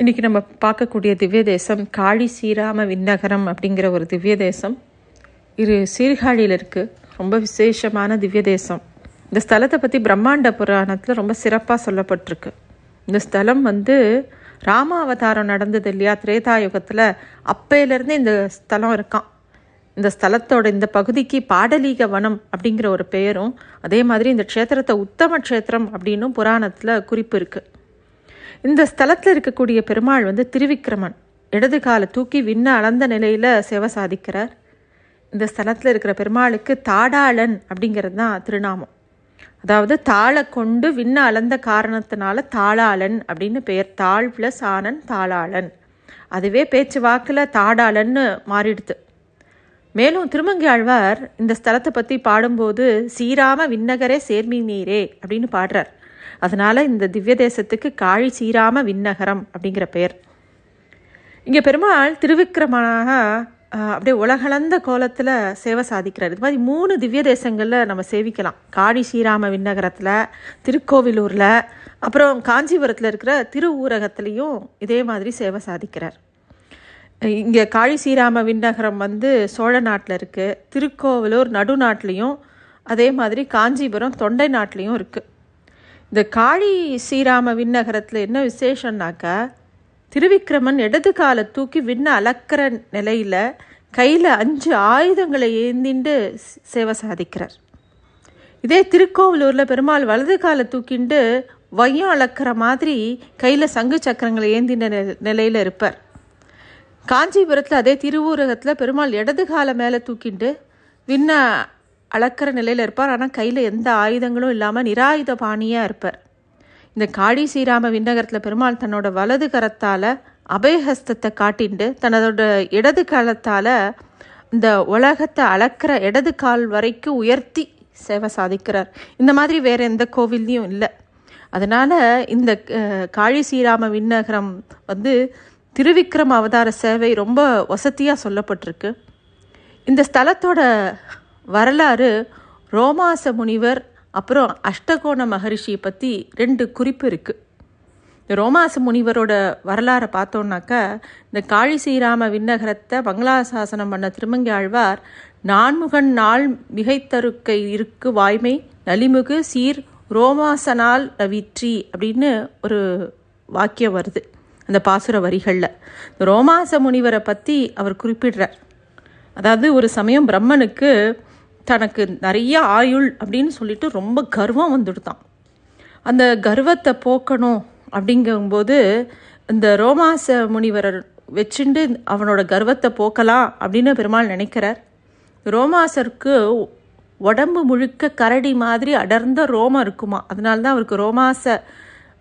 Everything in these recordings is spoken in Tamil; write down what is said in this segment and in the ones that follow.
இன்றைக்கி நம்ம பார்க்கக்கூடிய திவ்ய தேசம் காளி ஸ்ரீராம விண்ணகரம் அப்படிங்கிற ஒரு திவ்ய தேசம். இது சீர்காழியில் இருக்குது ரொம்ப விசேஷமான திவ்ய தேசம். இந்த ஸ்தலத்தை பற்றி பிரம்மாண்ட புராணத்தில் ரொம்ப சிறப்பாக சொல்லப்பட்டிருக்கு. இந்த ஸ்தலம் வந்து ராம அவதாரம் நடந்தது இல்லையா? திரேதாயுகத்தில் அப்பையிலேருந்து இந்த ஸ்தலம் இருக்கான் இந்த ஸ்தலத்தோட இந்த பகுதிக்கு பாடலீக வனம் அப்படிங்கிற ஒரு பெயரும் அதே மாதிரி இந்த க்ஷேத்திரத்தை உத்தம க்ஷேத்திரம் அப்படின்னும் புராணத்தில் குறிப்பு இருக்குது இந்த ஸ்தலத்தில் இருக்கக்கூடிய பெருமாள் வந்து திருவிக்கிரமன். இடது காலை தூக்கி விண்ண அளந்த நிலையில் சேவை சாதிக்கிறார். இந்த ஸ்தலத்தில் இருக்கிற பெருமாளுக்கு தாடாளன் அப்படிங்கிறது தான் திருநாமம். அதாவது தாளை கொண்டு விண்ண அளந்த காரணத்தினால தாளாளன் அப்படின்னு பெயர். தாழ் ப்ளஸ் ஆனன் தாளாளன். அதுவே பேச்சு வாக்கில் தாடாளன்னு மாறிடுது மேலும் திருமங்கி ஆழ்வார் இந்த ஸ்தலத்தை பற்றி பாடும்போது சீராம விண்ணகரே சேர்மி நீரே அப்படின்னு பாடுறார். அதனால இந்த திவ்ய தேசத்துக்கு காழி சீராம விண்ணகரம் அப்படிங்கிற பெயர். இங்கே பெருமாள் திருவிக்கிரமனாக அப்படியே உலகளந்த கோலத்தில் சேவை சாதிக்கிறார். இது மாதிரி மூணு திவ்ய தேசங்களில் நம்ம சேவிக்கலாம். காழி ஸ்ரீராம விண்ணகரத்தில் திருக்கோவிலூரில் அப்புறம் காஞ்சிபுரத்தில் இருக்கிற திரு ஊரகத்துலேயும் இதே மாதிரி சேவை சாதிக்கிறார். இங்கே காழி ஸ்ரீராம விண்ணகரம் வந்து சோழ நாட்டில் இருக்குது திருக்கோவிலூர் நடுநாட்டிலையும் அதே மாதிரி காஞ்சிபுரம் தொண்டை நாட்டிலையும் இருக்குது இந்த காளி ஸ்ரீராம விண்ணகரத்தில் என்ன விசேஷம்னாக்கா திருவிக்கிரமன் இடது காலை தூக்கி விண்ண அளக்கிற நிலையில் கையில் அஞ்சு ஆயுதங்களை ஏந்திண்டு சேவை சாதிக்கிறார். இதே திருக்கோவிலூரில் பெருமாள் வலது காலை தூக்கிண்டு வையம் அளக்கிற மாதிரி கையில் சங்கு சக்கரங்களை ஏந்தின நிலையில் இருப்பார். காஞ்சிபுரத்தில் அதே திருவூரகத்தில் பெருமாள் இடது காலை மேலே தூக்கிண்டு விண்ண அளக்கிற நிலையில் இருப்பார். ஆனால் கையில் எந்த ஆயுதங்களும் இல்லாமல் நிராயுத பாணியாக இருப்பார். இந்த காளி ஸ்ரீராம விண்ணகரத்தில் பெருமாள் தன்னோட வலது கரத்தால் அபயஹஸ்தத்தை காட்டிண்டு தன்னதோட இடது காலத்தால் இந்த உலகத்தை அளக்கிற இடது கால் வரைக்கும் உயர்த்தி சேவை சாதிக்கிறார். இந்த மாதிரி வேறு எந்த கோவில்லையும் இல்லை. அதனால் இந்த காளி ஸ்ரீராம விண்ணகரம் வந்து திருவிக்ரம அவதார சேவை ரொம்ப வசதியாக சொல்லப்பட்டிருக்கு. இந்த ஸ்தலத்தோட வரலாறு ரோமாச முனிவர் அப்புறம் அஷ்டகோண மகரிஷியை பற்றி ரெண்டு குறிப்பு இருக்குது இந்த ரோமாச முனிவரோட வரலாறை பார்த்தோன்னாக்கா இந்த காழி ஸ்ரீராம விண்ணகரத்தை பங்களாசாசனம் பண்ண திருமங்கி ஆழ்வார் நான்முகன் நாள் மிகைத்தருக்கை இருக்கு வாய்மை நலிமுகு சீர் ரோமாசனால் ரவிற்றி அப்படின்னு ஒரு வாக்கியம் வருது அந்த பாசுர வரிகளில். இந்த ரோமாச முனிவரை பற்றி அவர் குறிப்பிடுறார். அதாவது ஒரு சமயம் பிரம்மனுக்கு தனக்கு நிறைய ஆயுள் அப்படின்னு சொல்லிட்டு ரொம்ப கர்வம் வந்துடுதான். அந்த கர்வத்தை போக்கணும் அப்படிங்கும்போது இந்த ரோமாச முனிவரர் வச்சுண்டு அவனோட கர்வத்தை போக்கலாம் அப்படின்னு பெருமாள் நினைக்கிறார். ரோமாசருக்கு உடம்பு முழுக்க கரடி மாதிரி அடர்ந்த ரோமம் இருக்குமா? அதனால தான் அவருக்கு ரோமாச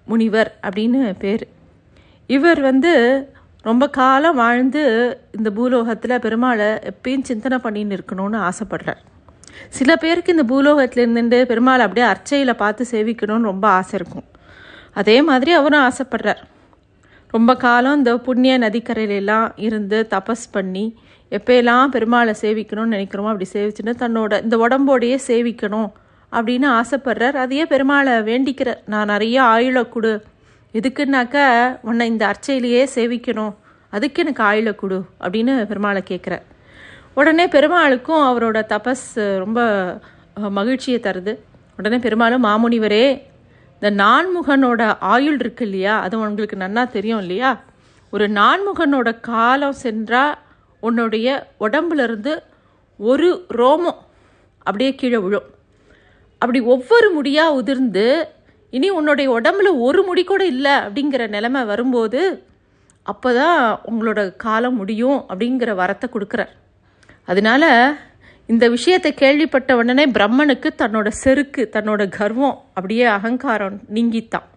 முனிவர் அப்படின்னு பேர். இவர் வந்து ரொம்ப காலம் வாழ்ந்து இந்த பூலோகத்தில் பெருமாளை எப்பயும் சிந்தனை பண்ணின்னு இருக்கணும்னு ஆசைப்படுறார். சில பேருக்கு இந்த பூலோகத்தில் இருந்துட்டு பெருமாள் அப்படியே அர்ச்சையில் பார்த்து சேவிக்கணும்னு ரொம்ப ஆசை இருக்கும். அதே மாதிரி அவரும் ஆசைப்படுறார். ரொம்ப காலம் இந்த புண்ணிய நதிக்கரையிலெல்லாம் இருந்து தபஸ் பண்ணி எப்போயெல்லாம் பெருமாளை சேவிக்கணும்னு நினைக்கிறோமோ அப்படி சேவிச்சுன்னு தன்னோட இந்த உடம்போடையே சேவிக்கணும் அப்படின்னு ஆசைப்படுறார். அதையே பெருமாளை வேண்டிக்கிறார். நான் நிறைய ஆயுளை கொடு. எதுக்குன்னாக்கா உன்னை இந்த அர்ச்சையிலேயே சேவிக்கணும். அதுக்கு எனக்கு ஆயுளை கொடு அப்படின்னு பெருமாளை கேட்குறார். உடனே பெருமாளுக்கும் அவரோட தபஸ் ரொம்ப மகிழ்ச்சியை தருது. உடனே பெருமாளும் மாமுனிவரே இந்த நான்முகனோட ஆயுள் இருக்கு இல்லையா? அது உங்களுக்கு நன்னா தெரியும் இல்லையா? ஒரு நான்முகனோட காலம் சென்றால் உன்னுடைய உடம்புலேருந்து ஒரு ரோமம் அப்படியே கீழே விழும். அப்படி ஒவ்வொரு முடியாக உதிர்ந்து இனி உன்னுடைய உடம்புல ஒரு முடி கூட இல்லை அப்படிங்கிற நிலைமை வரும்போது அப்போ தான் உங்களோட காலம் முடியும் அப்படிங்கிற வரத்தை கொடுக்குறார். அதனால இந்த விஷயத்தை கேள்விப்பட்ட உடனே பிரம்மனுக்கு தன்னோட செருக்கு தன்னோட கர்வம் அப்படியே அகங்காரம் நீங்கித்தான்.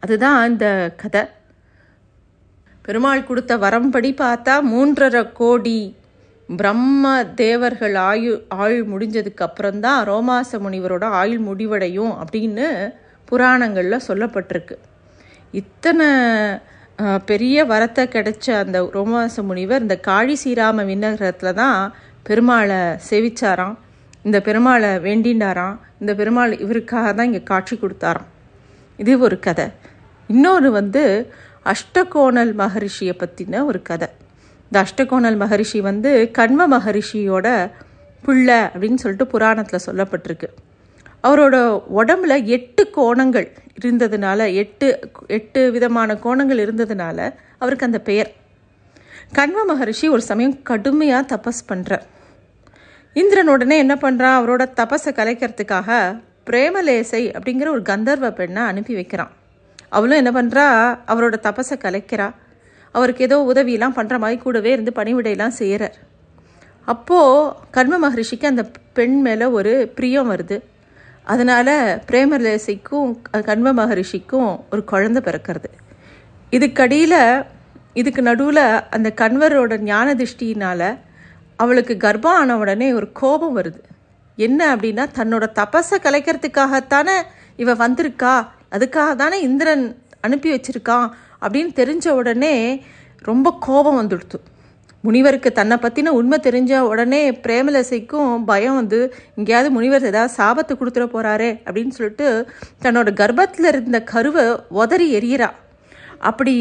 அதுதான் இந்த கதை. பெருமாள் கொடுத்த வரம்படி பார்த்தா மூன்றரை கோடி பிரம்ம தேவர்கள் ஆயுள் ஆயுள் முடிஞ்சதுக்கு அப்புறம்தான் ரோமாச முனிவரோட ஆயுள் முடிவடையும் அப்படின்னு புராணங்களில் சொல்லப்பட்டிருக்கு. இத்தனை பெரிய வரத்தை கிடைச்ச அந்த ரோமாச முனிவர் இந்த காழி சீராம விண்ணகரத்தில் தான் பெருமாளை சேவிச்சாராம். இந்த பெருமாளை வேண்டிண்டாராம் இந்த பெருமாள் இவருக்காக தான் இங்கே காட்சி கொடுத்தாராம். இது ஒரு கதை. இன்னொன்று வந்து அஷ்டகோணல் மகரிஷியை பற்றின ஒரு கதை. இந்த அஷ்டகோணல் மகரிஷி வந்து கண்ம மகரிஷியோட புள்ள அப்படின்னு சொல்லிட்டு புராணத்தில் சொல்லப்பட்டிருக்கு. அவரோட உடம்புல எட்டு கோணங்கள் இருந்ததுனால எட்டு எட்டு விதமான கோணங்கள் இருந்ததுனால அவருக்கு அந்த பெயர். கண்வ மகரிஷி ஒரு சமயம் கடுமையாக தபஸ் பண்ணுறார் இந்திரன் உடனே என்ன பண்ணுறான் அவரோட தபஸை கலைக்கிறதுக்காக பிரேமலேசை அப்படிங்கிற ஒரு கந்தர்வ பெண்ணை அனுப்பி வைக்கிறான். அவளும் என்ன பண்ணுறா அவரோட தபஸை கலைக்கிறா. அவருக்கு ஏதோ உதவியெல்லாம் பண்ணுற மாதிரி கூடவே இருந்து பணிவிடையெல்லாம் செய்கிறார் அப்போது கர்ம மகரிஷிக்கு அந்த பெண் மேலே ஒரு பிரியம் வருது. அதனால் பிரேமலேசைக்கும் கண்வ மகரிஷிக்கும் ஒரு குழந்தை பிறக்கிறது. இதுக்கடியில் இதுக்கு நடுவில் அந்த கண்வரோட ஞான திருஷ்டினால் அவளுக்கு கர்ப்பம் ஆன உடனே ஒரு கோபம் வருது. என்ன அப்படின்னா தன்னோட தபஸை கலைக்கிறதுக்காகத்தானே இவ வந்திருக்கா? அதுக்காக தானே இந்திரன் அனுப்பி வச்சிருக்கான் அப்படின்னு தெரிஞ்ச உடனே ரொம்ப கோபம் வந்துடுத்து. முனிவருக்கு தன்னை பற்றின உண்மை தெரிஞ்ச உடனே பிரேமலசைக்கும் பயம் வந்து எங்கேயாவது முனிவர் ஏதாவது சாபத்தை கொடுத்துட போகிறாரே அப்படின்னு சொல்லிட்டு தன்னோட கர்ப்பத்தில் இருந்த கருவை உதறி எரியறா அப்படி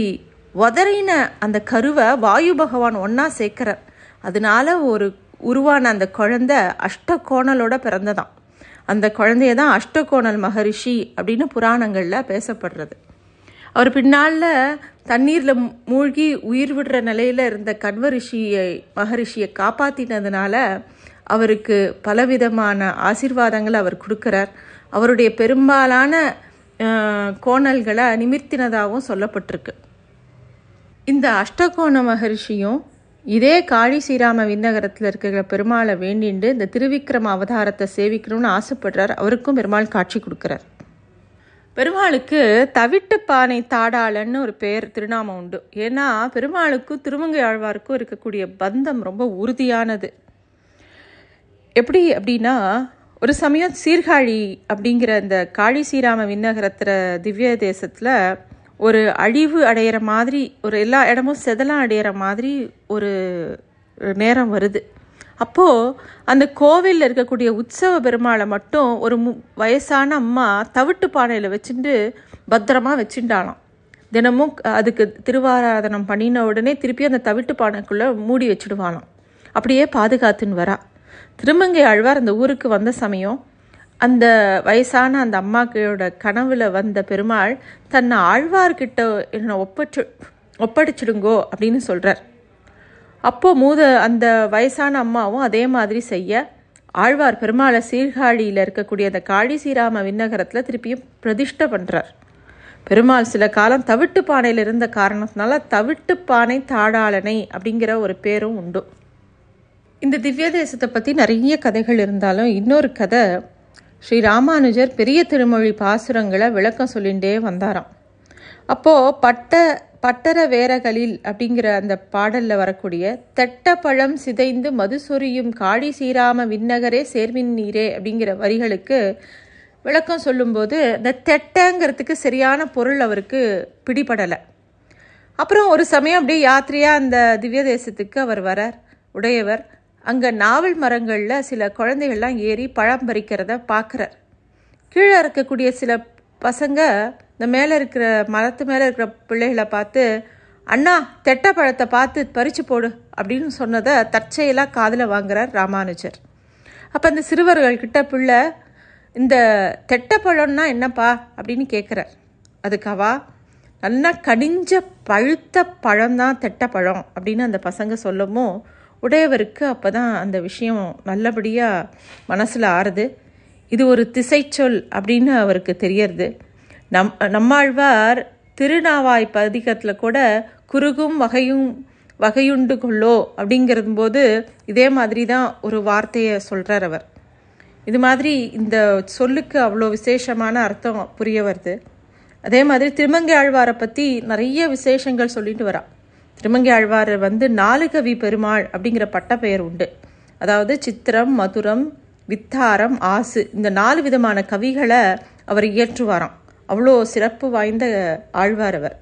உதறின அந்த கருவை வாயு பகவான் ஒன்றா சேர்க்கிறார். அதனால ஒரு உருவான அந்த குழந்தை அஷ்டகோணலோட பிறந்ததான் அந்த குழந்தைய தான் அஷ்டகோணல் மகரிஷி அப்படின்னு புராணங்களில் பேசப்படுறது. அவர் பின்னால் தண்ணீரில் மூழ்கி உயிர் விடுற நிலையில் இருந்த கண்வரிஷியை மகரிஷியை காப்பாற்றினதுனால அவருக்கு பலவிதமான ஆசீர்வாதங்களை அவர் கொடுக்குறார். அவருடைய பெரும்பாலான கோணல்களை நிமிர்த்தினதாகவும் சொல்லப்பட்டிருக்கு. இந்த அஷ்டகோண மகரிஷியும் இதே காளி ஸ்ரீராம விண்ணகரத்தில் இருக்கிற பெருமாளை வேண்டிண்டு இந்த திருவிக்ரம அவதாரத்தை சேவிக்கணும்னு ஆசைப்படுறார். அவருக்கும் பெருமாள் காட்சி கொடுக்குறார். பெருமாளுக்கு தவிட்டு பானை தாடாளன்னு ஒரு பேர் திருநாமம் உண்டு. ஏன்னா பெருமாளுக்கும் திருமங்கை ஆழ்வாருக்கும் இருக்கக்கூடிய பந்தம் ரொம்ப உறுதியானது. எப்படி அப்படின்னா ஒரு சமயம் சீர்காழி அப்படிங்கிற இந்த காளி ஸ்ரீராம விண்ணகரத்தில் திவ்ய தேசத்தில் ஒரு அழிவு அடையிற மாதிரி ஒரு எல்லா இடமும் செதலாம் அடையிற மாதிரி ஒரு நேரம் வருது. அப்போது அந்த கோவிலில் இருக்கக்கூடிய உற்சவ பெருமாளை மட்டும் ஒரு மு வயசான அம்மா தவிட்டு பானையில் வச்சுட்டு பத்திரமா வச்சுட்டாலாம் தினமும் அதுக்கு திருவாராதனம் பண்ணின உடனே திருப்பி அந்த தவிட்டு பானைக்குள்ளே மூடி வச்சுடுவாளாம். அப்படியே பாதுகாத்துன்னு வரா. திருமங்கை ஆழ்வார் அந்த ஊருக்கு வந்த சமயம் அந்த வயசான அந்த அம்மாக்களோட கனவுல வந்த பெருமாள் தன்னை ஆழ்வார்கிட்ட என்ன ஒப்பச்சு ஒப்படைச்சிடுங்கோ அப்படின்னு சொல்கிறார் அப்போது மூத அந்த வயசான அம்மாவும் அதே மாதிரி செய்ய ஆழ்வார் பெருமாளை சீர்காழியில் இருக்கக்கூடிய அந்த காழி ஸ்ரீராம விண்ணகரத்தில் திருப்பியும் பிரதிஷ்டை பண்ணுறார் பெருமாள் சில காலம் தவிட்டு பானையில் இருந்த காரணத்தினால தவிட்டு பானை தாடாளனை அப்படிங்கிற ஒரு பேரும் உண்டு. இந்த திவ்ய தேசத்தை பற்றி நிறைய கதைகள் இருந்தாலும் இன்னொரு கதை ஸ்ரீ ராமானுஜர் பெரிய திருமொழி பாசுரங்களை விளக்கம் சொல்லிகிட்டே வந்தாராம். அப்போது பட்ட பட்டர வேரகளில் அப்படிங்கிற அந்த பாடலில் வரக்கூடிய தெட்டப்பழம் பழம் சிதைந்து மதுசொரியும் காடி சீராம விண்ணகரே சேர்மின் நீரே அப்படிங்கிற வரிகளுக்கு விளக்கம் சொல்லும்போது இந்த தெட்டங்கிறதுக்கு சரியான பொருள் அவருக்கு பிடிபடலை அப்புறம் ஒரு சமயம் அப்படியே யாத்திரையாக அந்த திவ்ய தேசத்துக்கு அவர் வரார் உடையவர். அங்கே நாவல் மரங்களில் சில குழந்தைகள்லாம் ஏறி பழம் பறிக்கிறத பார்க்குறார் கீழே இருக்கக்கூடிய சில பசங்க இந்த மேலே இருக்கிற மரத்து மேலே இருக்கிற பிள்ளைகளை பார்த்து அண்ணா தெட்ட பழத்தை பார்த்து பறித்து போடு அப்படின்னு சொன்னதை தற்செயலாக காதில் வாங்குறார் ராமானுஜர். அப்போ அந்த சிறுவர்கள்கிட்ட பிள்ளை இந்த தெட்ட பழம்னா என்னப்பா? அப்படின்னு கேட்குறார் அதுக்காவா நல்லா கடிஞ்ச பழுத்த பழம்தான் தெட்ட பழம் அப்படின்னு அந்த பசங்க சொல்லவும் உடையவருக்கு அப்போ தான் அந்த விஷயம் நல்லபடியாக மனசில் ஆறுது. இது ஒரு திசைச்சொல் அப்படின்னு அவருக்கு தெரியறது. நம் நம்மாழ்வார் திருநாவாய் பதிகத்தில் கூட குறுகும் வகையும் வகையுண்டு கொள்ளோ அப்படிங்கிறது போது இதே மாதிரி தான் ஒரு வார்த்தையை சொல்கிறார் அவர். இது மாதிரி இந்த சொல்லுக்கு அவ்வளோ விசேஷமான அர்த்தம் புரிய வருது. அதே மாதிரி திருமங்கை ஆழ்வாரை பற்றி நிறைய விசேஷங்கள் சொல்லிட்டு வரா. திருமங்கை ஆழ்வார் வந்து நாலுகவி பெருமாள் அப்படிங்கிற பட்டப்பெயர் உண்டு. அதாவது சித்திரம் மதுரம் வித்தாரம் ஆசு இந்த நாலு விதமான கவிகளை அவர் இயற்றுவாராம். அவ்வளோ சிறப்பு வாய்ந்த ஆழ்வார் அவர்.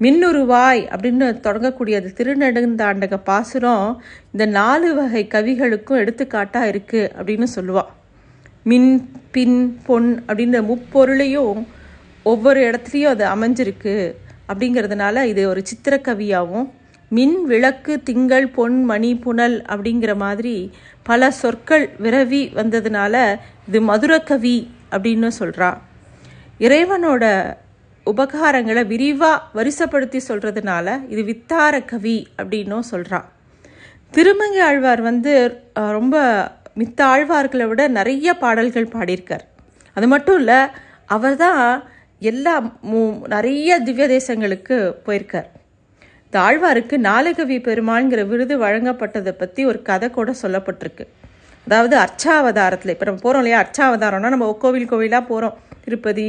மின்னுருவாய் அப்படின்னு தொடங்கக்கூடிய அது திருநெடுந்தாண்டக பாசுரம் இந்த நாலு வகை கவிகளுக்கும் எடுத்துக்காட்டாக இருக்குது அப்படின்னு சொல்லுவாள் மின் பின் பொன் அப்படின்ற முப்பொருளையும் ஒவ்வொரு இடத்துலையும் அது அமைஞ்சிருக்கு அப்படிங்கிறதுனால இது ஒரு சித்திரக்கவியாகவும் மின் விளக்கு திங்கள் பொன் மணி புனல் அப்படிங்கிற மாதிரி பல சொற்கள் விரவி வந்ததுனால இது மதுரக்கவி அப்படின்னு சொல்கிறா இறைவனோட உபகாரங்களை விரிவாக வரிசைப்படுத்தி சொல்கிறதுனால இது வித்தார கவி அப்படின்னும் சொல்கிறா திருமங்கை ஆழ்வார் வந்து ரொம்ப மித்த ஆழ்வார்களை விட நிறைய பாடல்கள் பாடியிருக்கார். அது மட்டும் இல்லை அவர் தான் எல்லா மூ நிறைய திவ்ய தேசங்களுக்கு போயிருக்கார். தாழ்வாருக்கு நாலகவி பெருமாள்ங்கிற விருது வழங்கப்பட்டதை பற்றி ஒரு கதை கூட சொல்லப்பட்டிருக்கு. அதாவது அர்ச்சாவதாரத்தில் இப்போ நம்ம போகிறோம் இல்லையா? அர்ச்சாவதாரம்னா நம்ம கோவில் கோவிலாக போகிறோம் திருப்பதி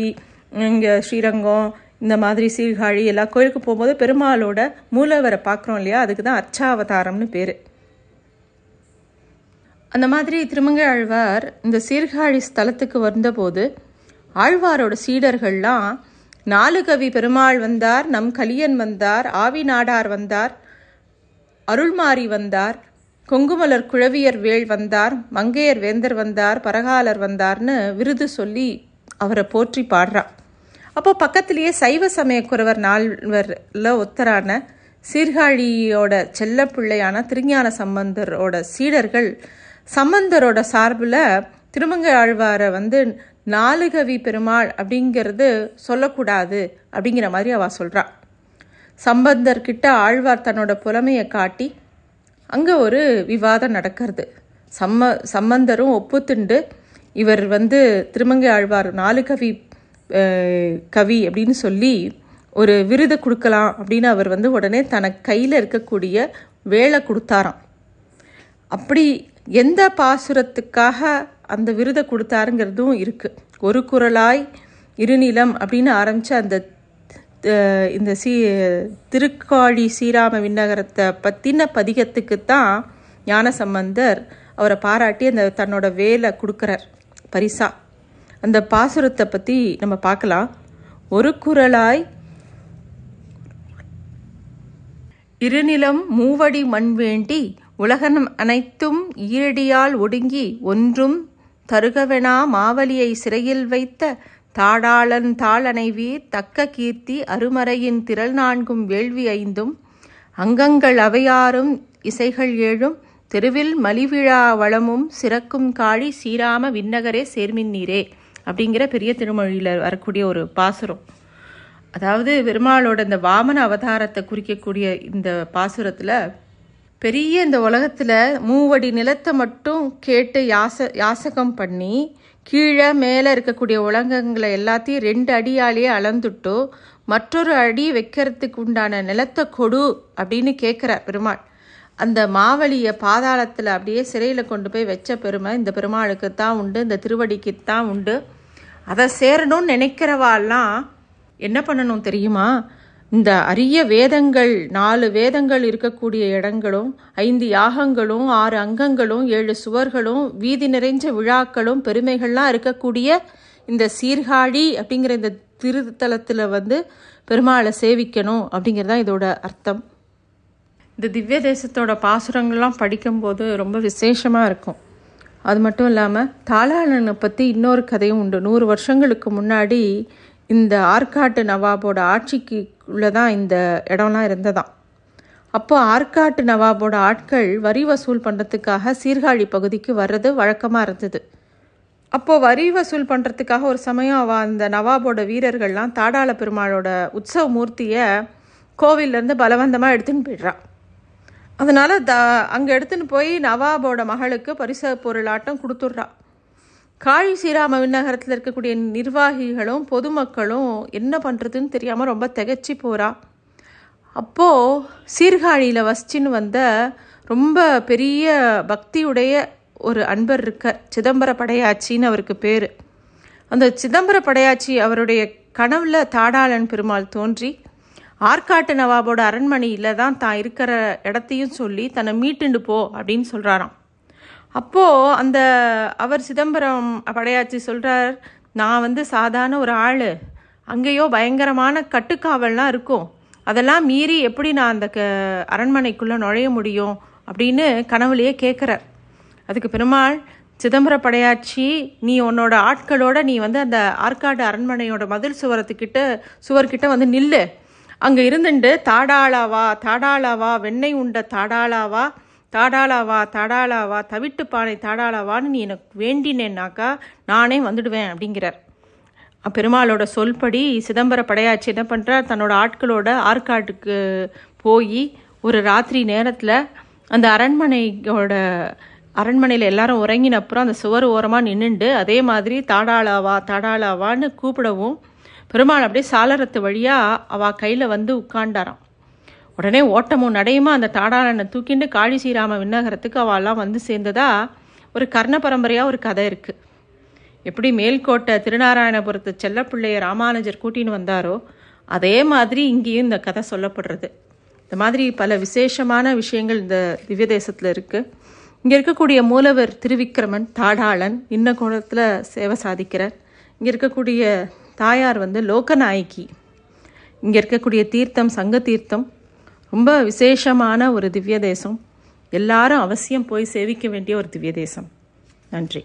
இங்கே ஸ்ரீரங்கம் இந்த மாதிரி சீர்காழி எல்லா கோயிலுக்கு போகும்போது பெருமாளோட மூலவரை பார்க்குறோம் இல்லையா? அதுக்கு தான் அர்ச்சாவதாரம்னு பேர். அந்த மாதிரி திருமங்கை ஆழ்வார் இந்த சீர்காழி ஸ்தலத்துக்கு வந்தபோது ஆழ்வாரோட சீடர்கள்லாம் நாலு கவி பெருமாள் வந்தார் நம் கலியன் வந்தார் ஆவி நாடார் வந்தார் அருள்மாரி வந்தார் கொங்குமலர் குழவியர் வேள் வந்தார் மங்கையர் வேந்தர் வந்தார் பரகாலர் வந்தார்னு விருது சொல்லி அவரை போற்றி பாடுறான் அப்போ பக்கத்திலேயே சைவ சமயக்குறவர் நால்வரில் ஒத்தரான சீர்காழியோட செல்லப்பிள்ளையான திருஞான சம்பந்தரோட சீடர்கள் சம்பந்தரோட சார்பில் திருமங்க ஆழ்வாரை வந்து நாலுகவி பெருமாள் அப்படிங்கிறது சொல்லக்கூடாது அப்படிங்கிற மாதிரி அவள் சொல்கிறான் சம்பந்தர்கிட்ட ஆழ்வார் தன்னோட புலமையை காட்டி அங்கே ஒரு விவாதம் நடக்கிறது. சம்ம சம்பந்தரும் ஒப்புத்துண்டு இவர் வந்து திருமங்கை ஆழ்வார் நாலு கவி கவி அப்படின்னு சொல்லி ஒரு விருது கொடுக்கலாம் அப்படின்னு அவர் வந்து உடனே தனக்கு கையில் இருக்கக்கூடிய வேலை கொடுத்தாராம். அப்படி எந்த பாசுரத்துக்காக அந்த விருதை கொடுத்தாருங்கிறதும் இருக்குது ஒரு குரலாய் இருநிலம் அப்படின்னு ஆரம்பித்த அந்த இந்த சீ திருக்காழி ஸ்ரீராம விண்ணகரத்தை பற்றின பதிகத்துக்கு தான் ஞானசம்பந்தர் அவரை பாராட்டி அந்த தன்னோட வேலை கொடுக்குறார் பரிசா. அந்த பாசுரத்தை பற்றி நம்ம பார்க்கலாம். ஒரு குரலாய் இருநிலம் மூவடி மண் வேண்டி உலகம் அனைத்தும் ஈரடியால் ஒடுங்கி ஒன்றும் தருகவெனா மாவலியை சிறையில் வைத்த தாடாளன் தாளனைவீர் தக்க கீர்த்தி அருமறையின் திரள் நான்கும் வேள்வி ஐந்தும் அங்கங்கள் அவையாரும் இசைகள் ஏழும் தெருவில் மலிவிழா வளமும் சிறக்கும் காழி சீராம விண்ணகரே சேர்மின்னீரே அப்படிங்கிற பெரிய திருமொழியில் வரக்கூடிய ஒரு பாசுரம். அதாவது பெருமாளோட இந்த வாமன அவதாரத்தை குறிக்கக்கூடிய இந்த பாசுரத்தில் பெரிய இந்த உலகத்தில் மூவடி நிலத்தை மட்டும் கேட்டு யாச யாசகம் பண்ணி கீழே மேலே இருக்கக்கூடிய உலகங்களை எல்லாத்தையும் ரெண்டு அடியாலேயே அளந்துட்டு மற்றொரு அடி வைக்கிறதுக்கு உண்டான நிலத்தை கொடு அப்படின்னு கேட்குறார் பெருமாள். அந்த மாவழியை பாதாளத்தில் அப்படியே சிறையில் கொண்டு போய் வச்ச பெருமை இந்த பெருமாளுக்கு தான் உண்டு இந்த திருவடிக்கு தான் உண்டு. அதை சேரணும்னு நினைக்கிறவாலாம் என்ன பண்ணணும் தெரியுமா? இந்த அரிய வேதங்கள் நாலு வேதங்கள் இருக்கக்கூடிய இடங்களும் ஐந்து யாகங்களும் ஆறு அங்கங்களும் ஏழு சுவர்களும் வீதி நிறைஞ்ச விழாக்களும் பெருமைகள்லாம் இருக்கக்கூடிய இந்த சீர்காழி அப்படிங்கிற இந்த திருத்தலத்தில் வந்து பெருமாளை சேவிக்கணும் அப்படிங்கிறது தான் இதோட அர்த்தம். இந்த திவ்ய தேசத்தோட பாசுரங்கள்லாம் படிக்கும்போது ரொம்ப விசேஷமாக இருக்கும். அது மட்டும் இல்லாமல் தாளாளனை பற்றி இன்னொரு கதையும் உண்டு. நூறு வருஷங்களுக்கு முன்னாடி இந்த ஆற்காட்டு நவாபோட ஆட்சிக்கு தான் இந்த இடம்லாம் இருந்ததாம். அப்போ ஆற்காட்டு நவாபோட ஆட்கள் வரி வசூல் பண்ணுறதுக்காக சீர்காழி பகுதிக்கு வர்றது வழக்கமாக இருந்தது. அப்போது வரி வசூல் பண்ணுறதுக்காக ஒரு சமயம் அவ அந்த நவாபோட வீரர்கள்லாம் தாடாள பெருமாளோட உற்சவ மூர்த்தியை கோவில்லேருந்து பலவந்தமாக எடுத்துன்னு போயிடுறான் அதனால் த அங்கே எடுத்துன்னு போய் நவாபோட மகளுக்கு பரிசு பொருளாட்டம் கொடுத்துட்றா. காழி ஸ்ரீராம விண்ணகரத்தில் இருக்கக்கூடிய நிர்வாகிகளும் பொதுமக்களும் என்ன பண்ணுறதுன்னு தெரியாமல் ரொம்ப திகச்சு போகிறா அப்போது சீர்காழியில் வசிச்சின்னு வந்த ரொம்ப பெரிய பக்தியுடைய ஒரு அன்பர் இருக்கார். சிதம்பர படையாச்சின்னு அவருக்கு பேர். அந்த சிதம்பர படையாச்சி அவருடைய கனவில் தாடாளன் பெருமாள் தோன்றி ஆற்காட்டு நவாபோட அரண்மனையில் தான் தான் இருக்கிற இடத்தையும் சொல்லி தன்னை மீட்டுண்டு போ அப்படின்னு சொல்கிறாராம் அப்போது அந்த அவர் சிதம்பரம் படையாச்சி சொல்கிறார் நான் வந்து சாதாரண ஒரு ஆள். அங்கேயோ பயங்கரமான கட்டுக்காவல்லாம் இருக்கும். அதெல்லாம் மீறி எப்படி நான் அந்த க அரண்மனைக்குள்ளே நுழைய முடியும்? அப்படின்னு கனவுலையே கேட்குறார் அதுக்கு பெருமாள் சிதம்பர படையாச்சி நீ உன்னோட ஆட்களோட நீ வந்து அந்த ஆற்காடு அரண்மனையோட மதில் சுவரத்துக்கிட்ட சுவர்கிட்ட வந்து நில்லு. அங்கே இருந்துட்டு தாடாளாவா தாடாளாவா வெண்ணெய் உண்ட தாடாளாவா தாடாளாவா தாடாளாவா தவிட்டு பானை தாடாளாவான்னு நீ எனக்கு வேண்டினேன்னாக்கா நானே வந்துடுவேன் அப்படிங்கிறார். பெருமாளோட சொல்படி சிதம்பர படையாச்சி என்ன பண்ணுறார் தன்னோட ஆட்களோட ஆற்காட்டுக்கு போய் ஒரு ராத்திரி நேரத்தில் அந்த அரண்மனையோட அரண்மனையில் எல்லாரும் உறங்கின அப்புறம் அந்த சுவர் ஓரமாக நின்றுண்டு அதே மாதிரி தாடாளாவா தாடாளாவான்னு கூப்பிடவும் பெருமாள் அப்படியே சாளரத்து வழியாக அவள் கையில் வந்து உட்காண்டாராம் உடனே ஓட்டமும் நடையுமா? அந்த தாடாளனை தூக்கிண்டு காழி ஸ்ரீராம விண்ணகரத்துக்கு அவெல்லாம் வந்து சேர்ந்ததா? ஒரு கர்ண பரம்பரையாக ஒரு கதை இருக்குது எப்படி மேல்கோட்டை திருநாராயணபுரத்து செல்லப்பிள்ளைய ராமானுஜர் கூட்டின்னு வந்தாரோ அதே மாதிரி இங்கேயும் இந்த கதை சொல்லப்படுறது. இந்த மாதிரி பல விசேஷமான விஷயங்கள் இந்த திவ்ய தேசத்தில் இருக்குது இங்கே இருக்கக்கூடிய மூலவர் திருவிக்கிரமன் தாடாளன் இன்ன கோணத்தில் சேவை சாதிக்கிறார். இங்கே இருக்கக்கூடிய தாயார் வந்து லோகநாயகி. இங்கே இருக்கக்கூடிய தீர்த்தம் சங்க தீர்த்தம் ரொம்ப விசேஷமான ஒரு திவ்ய தேசம் எல்லாரும் அவசியம் போய் சேவிக்க வேண்டிய ஒரு திவ்ய தேசம் நன்றி.